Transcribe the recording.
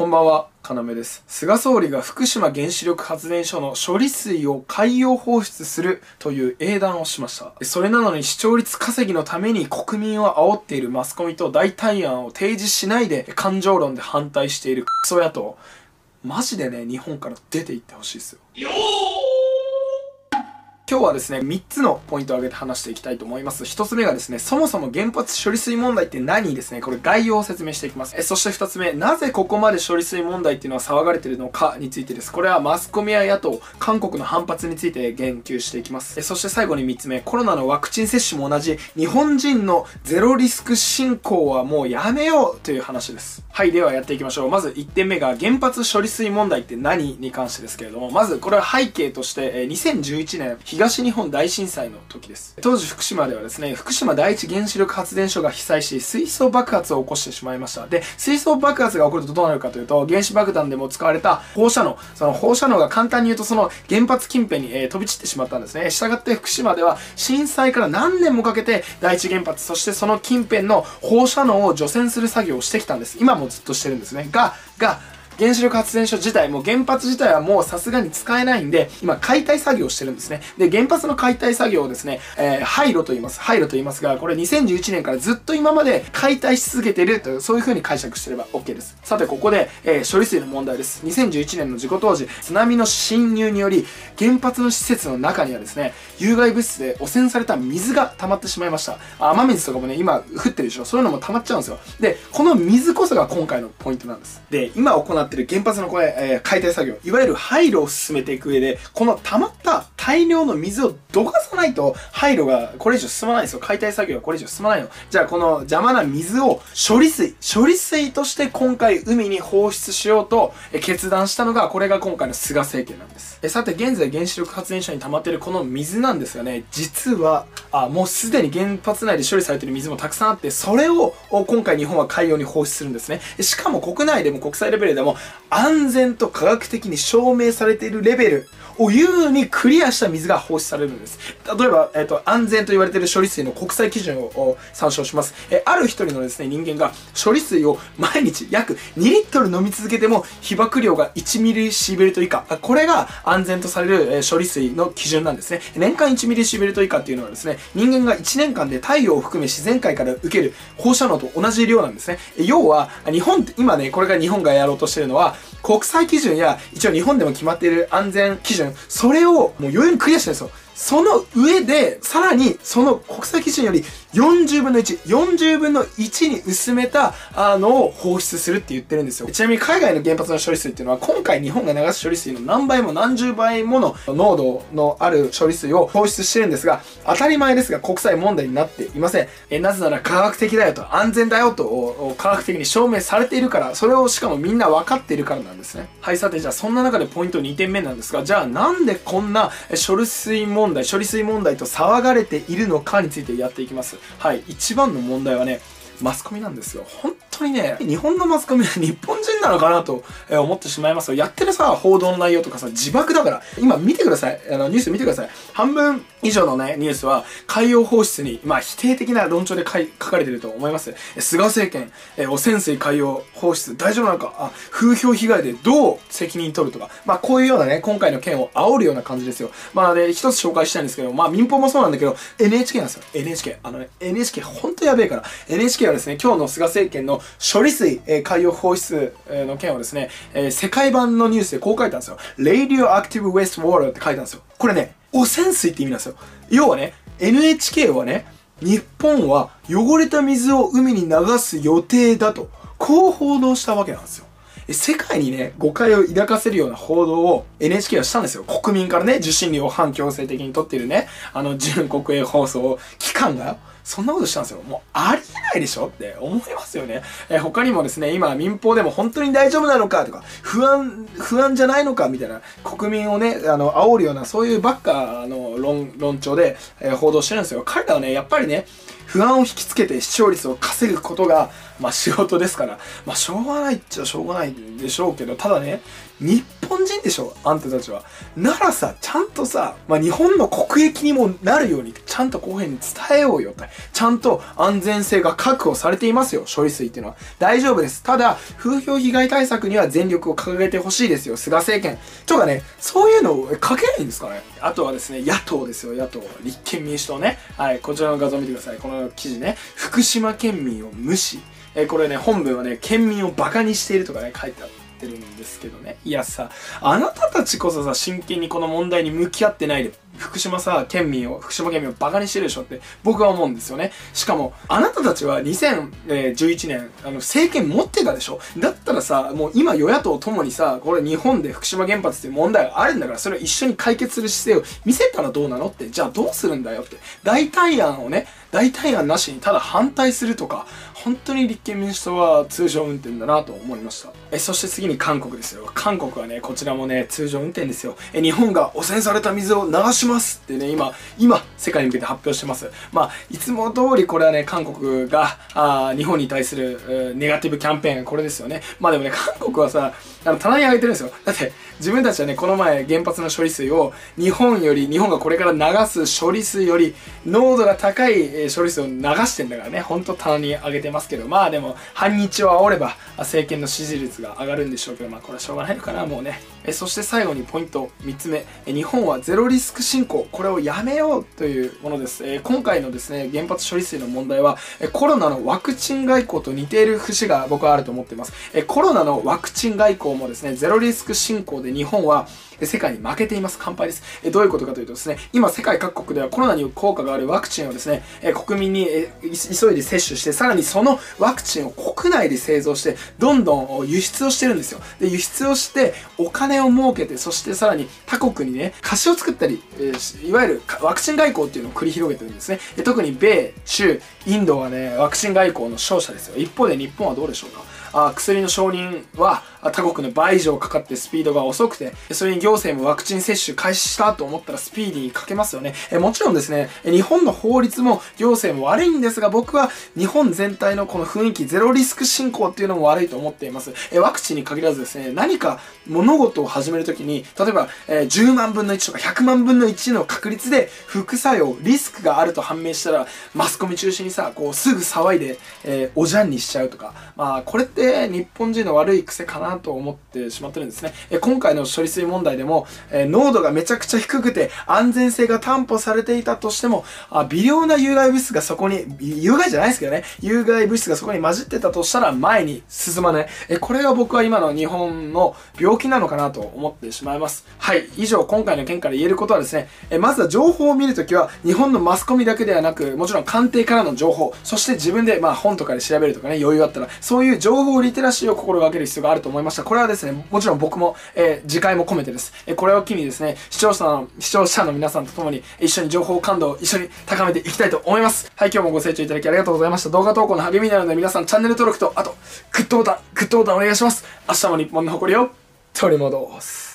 こんばんは、かなめです。菅総理が福島原子力発電所の処理水を海洋放出するという英断をしました。それなのに視聴率稼ぎのために国民を煽っているマスコミと代替案を提示しないで感情論で反対しているクソ野党。マジでね、日本から出て行ってほしいですよ。今日はですね、3つのポイントを挙げて話していきたいと思います。1つ目がですね、そもそも原発処理水問題って何ですね、これ概要を説明していきます。えそして2つ目、なぜここまで処理水問題っていうのは騒がれてるのかについてです。これはマスコミや野党、韓国の反発について言及していきます。えそして最後に3つ目、コロナのワクチン接種も同じ、日本人のゼロリスク進行はもうやめようという話です。はい、ではやっていきましょう。まず1点目が原発処理水問題って何に関してですけれども、まずこれは背景として、2011年、東日本大震災の時です。当時福島ではですね、福島第一原子力発電所が被災し、水素爆発を起こしてしまいました。で、水素爆発が起こるとどうなるかというと、原子爆弾でも使われた放射能、その放射能が簡単に言うとその原発近辺に、え、飛び散ってしまったんですね。したがって福島では震災から何年もかけて第一原発、そしてその近辺の放射能を除染する作業をしてきたんです。今もずっとしてるんですね。が、が、原子力発電所自体も原発自体はもうさすがに使えないんで、今解体作業してるんですね。で、原発の解体作業をですね、えー、廃炉と言います。廃炉と言いますが、これ2011年からずっと今まで解体し続けてるという、そういう風に解釈してれば OK です。さて、ここで、えー、処理水の問題です。2011年の事故当時、津波の侵入により、原発の施設の中にはですね、有害物質で汚染された水が溜まってしまいました。雨水とかもね、今降ってるでしょ。そういうのも溜まっちゃうんですよ。で、この水こそが今回のポイントなんです。で、今行ってる原発のこれ、えー、解体作業、いわゆる廃炉を進めていく上で、この溜まった大量の水をどかさないと、廃炉がこれ以上進まないんですよ。解体作業がこれ以上進まないの。じゃあこの邪魔な水を処理水、処理水として今回海に放出しようと決断したのが、これが今回の菅政権なんです。えさて現在原子力発電所に溜まっているこの水なんですがね、実は、あ、もうすでに原発内で処理されている水もたくさんあって、それを今回日本は海洋に放出するんですね。しかも国内でも国際レベルでも安全と科学的に証明されているレベルを優にクリアした水が放出されるんです。例えば、えっ、ー、と、安全と言われている処理水の国際基準を参照します。えある一人のですね、人間が処理水を毎日約2リットル飲み続けても被曝量が1ミリシーベルト以下。これが安全とされる、え処理水の基準なんですね。年間1ミリシーベルト以下っていうのはですね、人間が1年間で太陽を含め自然界から受ける放射能と同じ量なんですね。要は、日本って、今ね、これが日本がやろうとしてるのは、国際基準や一応日本でも決まっている安全基準、それをもう余裕にクリアしてるんですよ。その上で、さらに、その国際基準より40分の1、40分の1に薄めた、あの、を放出するって言ってるんですよ。ちなみに海外の原発の処理水っていうのは、今回日本が流す処理水の何倍も何十倍もの濃度のある処理水を放出してるんですが、当たり前ですが国際問題になっていません。え、なぜなら科学的だよと、安全だよと、科学的に証明されているから、それをしかもみんな分かっているからなんですね。はい、さてじゃあそんな中でポイント2点目なんですが、じゃあなんでこんな処理水問問題、処理水問題と騒がれているのかについてやっていきます。はい、一番の問題はね、マスコミなんですよ。本当にね、日本のマスコミは日本人なのかなと思ってしまいますよ。やってるさ、報道の内容とかさ、自爆だから。今見てください。あの、ニュース見てください。半分以上のね、ニュースは、海洋放出に、まあ、否定的な論調で書かれてると思います。菅政権、え汚染水海洋放出、大丈夫なのか？あ、風評被害でどう責任取るとか、まあ、こういうようなね、今回の件を煽るような感じですよ。まあ、で、一つ紹介したいんですけど、まあ、民放もそうなんだけど、NHK なんですよ。NHK。あのね、NHK ほんとやべえから。NHK はですね、今日の菅政権の処理水、え海洋放出、えの件をですね、えー、世界版のニュースでこう書いたんですよ。Radioactive Wastewater って書いたんですよ。これね、汚染水って意味なんですよ。要はね、NHK はね、日本は汚れた水を海に流す予定だと、こう報道したわけなんですよ。世界にね、誤解を抱かせるような報道を NHK はしたんですよ。国民からね、受信料を反強制的に取っているね、あの、純国営放送機関がそんなことしたんですよ。もうありえないでしょって思いますよね。えー、他にもですね、今民放でも本当に大丈夫なのかとか、不安、不安じゃないのかみたいな、国民をね、あの、煽るような、そういうばっかの論、論調で、えー、報道してるんですよ。彼らはね、やっぱりね、不安を引きつけて視聴率を稼ぐことがまあ仕事ですから、まあしょうがないっちゃしょうがないでしょうけど、ただね、日本人でしょあんたたちは。ならさ、ちゃんとさ、まあ日本の国益にもなるように、ちゃんと公平に伝えようよって。ちゃんと安全性が確保されていますよ、処理水っていうのは。大丈夫です。ただ、風評被害対策には全力を掲げてほしいですよ、菅政権。とかね、そういうのを書けないんですかねあとはですね、野党ですよ、野党。立憲民主党ね。はい、こちらの画像見てください。この記事ね。福島県民を無視。えこれね、本文はね、県民をバカにしているとかね、書いてあってるんですけどね。いやさ、あなたたちこそさ、真剣にこの問題に向き合ってないで、福島さ、県民を、福島県民をバカにしてるでしょって僕は思うんですよね。しかも、あなたたちは2011年、あの、政権持ってたでしょだったらさ、もう今与野党ともにさ、これ日本で福島原発っていう問題があるんだから、それを一緒に解決する姿勢を見せたらどうなのって、じゃあどうするんだよって。代替案をね、代替案なしにただ反対するとか、本当に立憲民主党は通常運転だなと思いました。え、そして次に韓国ですよ。韓国はね、こちらもね、通常運転ですよ。え、日本が汚染された水を流しますってね、今、今、世界に向けて発表してます。まあ、いつも通りこれはね、韓国が、あ日本に対する、ネガティブキャンペーン、これですよね。まあでもね、韓国はさ、あの、棚に上げてるんですよ。だって、自分たちはね、この前原発の処理水を日本より、日本がこれから流す処理水より濃度が高い処理水を流してんだからね、ほんと棚に上げてますけど、まあでも、反日を煽れば政権の支持率が上がるんでしょうけど、まあこれはしょうがないのかな、もうね。えそして最後にポイント3つ目。え日本はゼロリスク進行。これをやめようというものです、え今回のですね原発処理水の問題はえコロナのワクチン外交と似ている節が僕はあると思っています。えコロナのワクチン外交もですねゼロリスク進行で日本は世界に負けています。乾杯です。えどういうことかというとですね、今世界各国ではコロナに効果があるワクチンをですね、え国民に急いで接種して、さらにそのワクチンを国内で製造して、どんどん輸出をしてるんですよ。で、輸出をして、お金を儲けて、そしてさらに他国にね、貸しを作ったり、えいわゆるワクチン外交っていうのを繰り広げてるんですね。特に米、中、インドはね、ワクチン外交の勝者ですよ。一方で日本はどうでしょうかあ薬の承認は他国の倍以上かかってスピードが遅くて、それに行政もワクチン接種開始したと思ったらスピーディーにかけますよね。えもちろんですね、日本の法律も行政も悪いんですが、僕は日本全体のこの雰囲気、ゼロリスク進行っていうのも悪いと思っています。えワクチンに限らずですね、何か物事を始めるときに、例えば、え10万分の1とか100万分の1の確率で副作用、リスクがあると判明したら、マスコミ中心にさ、こうすぐ騒いで、えー、おじゃんにしちゃうとか、まあこれって日本人の悪い癖かなと思ってしまってるんですね。え今回の処理水問題でも、え濃度がめちゃくちゃ低くて安全性が担保されていたとしても、あ微量な有害物質がそこに、有害じゃないですけどね、有害物質がそこに混じってたとしたら前に進まない。えこれが僕は今の日本の病気なのかなと思ってしまいます。はい、以上今回の件から言えることはですね、えまずは情報を見るときは日本のマスコミだけではなく、もちろん官邸からの情報、そして自分でまあ本とかで調べるとかね、余裕あったら、そういう情報リテラシーを心がける必要があると思いました。これはですね、もちろん僕も、えー、次回も込めてです。えー、これを機にですね、視聴者の、視聴者の皆さんと共に一緒に情報感度を一緒に高めていきたいと思います。はい、今日もご清聴いただきありがとうございました。動画投稿の励みになるので皆さんチャンネル登録と、あと、グッドボタン、グッドボタンお願いします。明日も日本の誇りを取り戻す。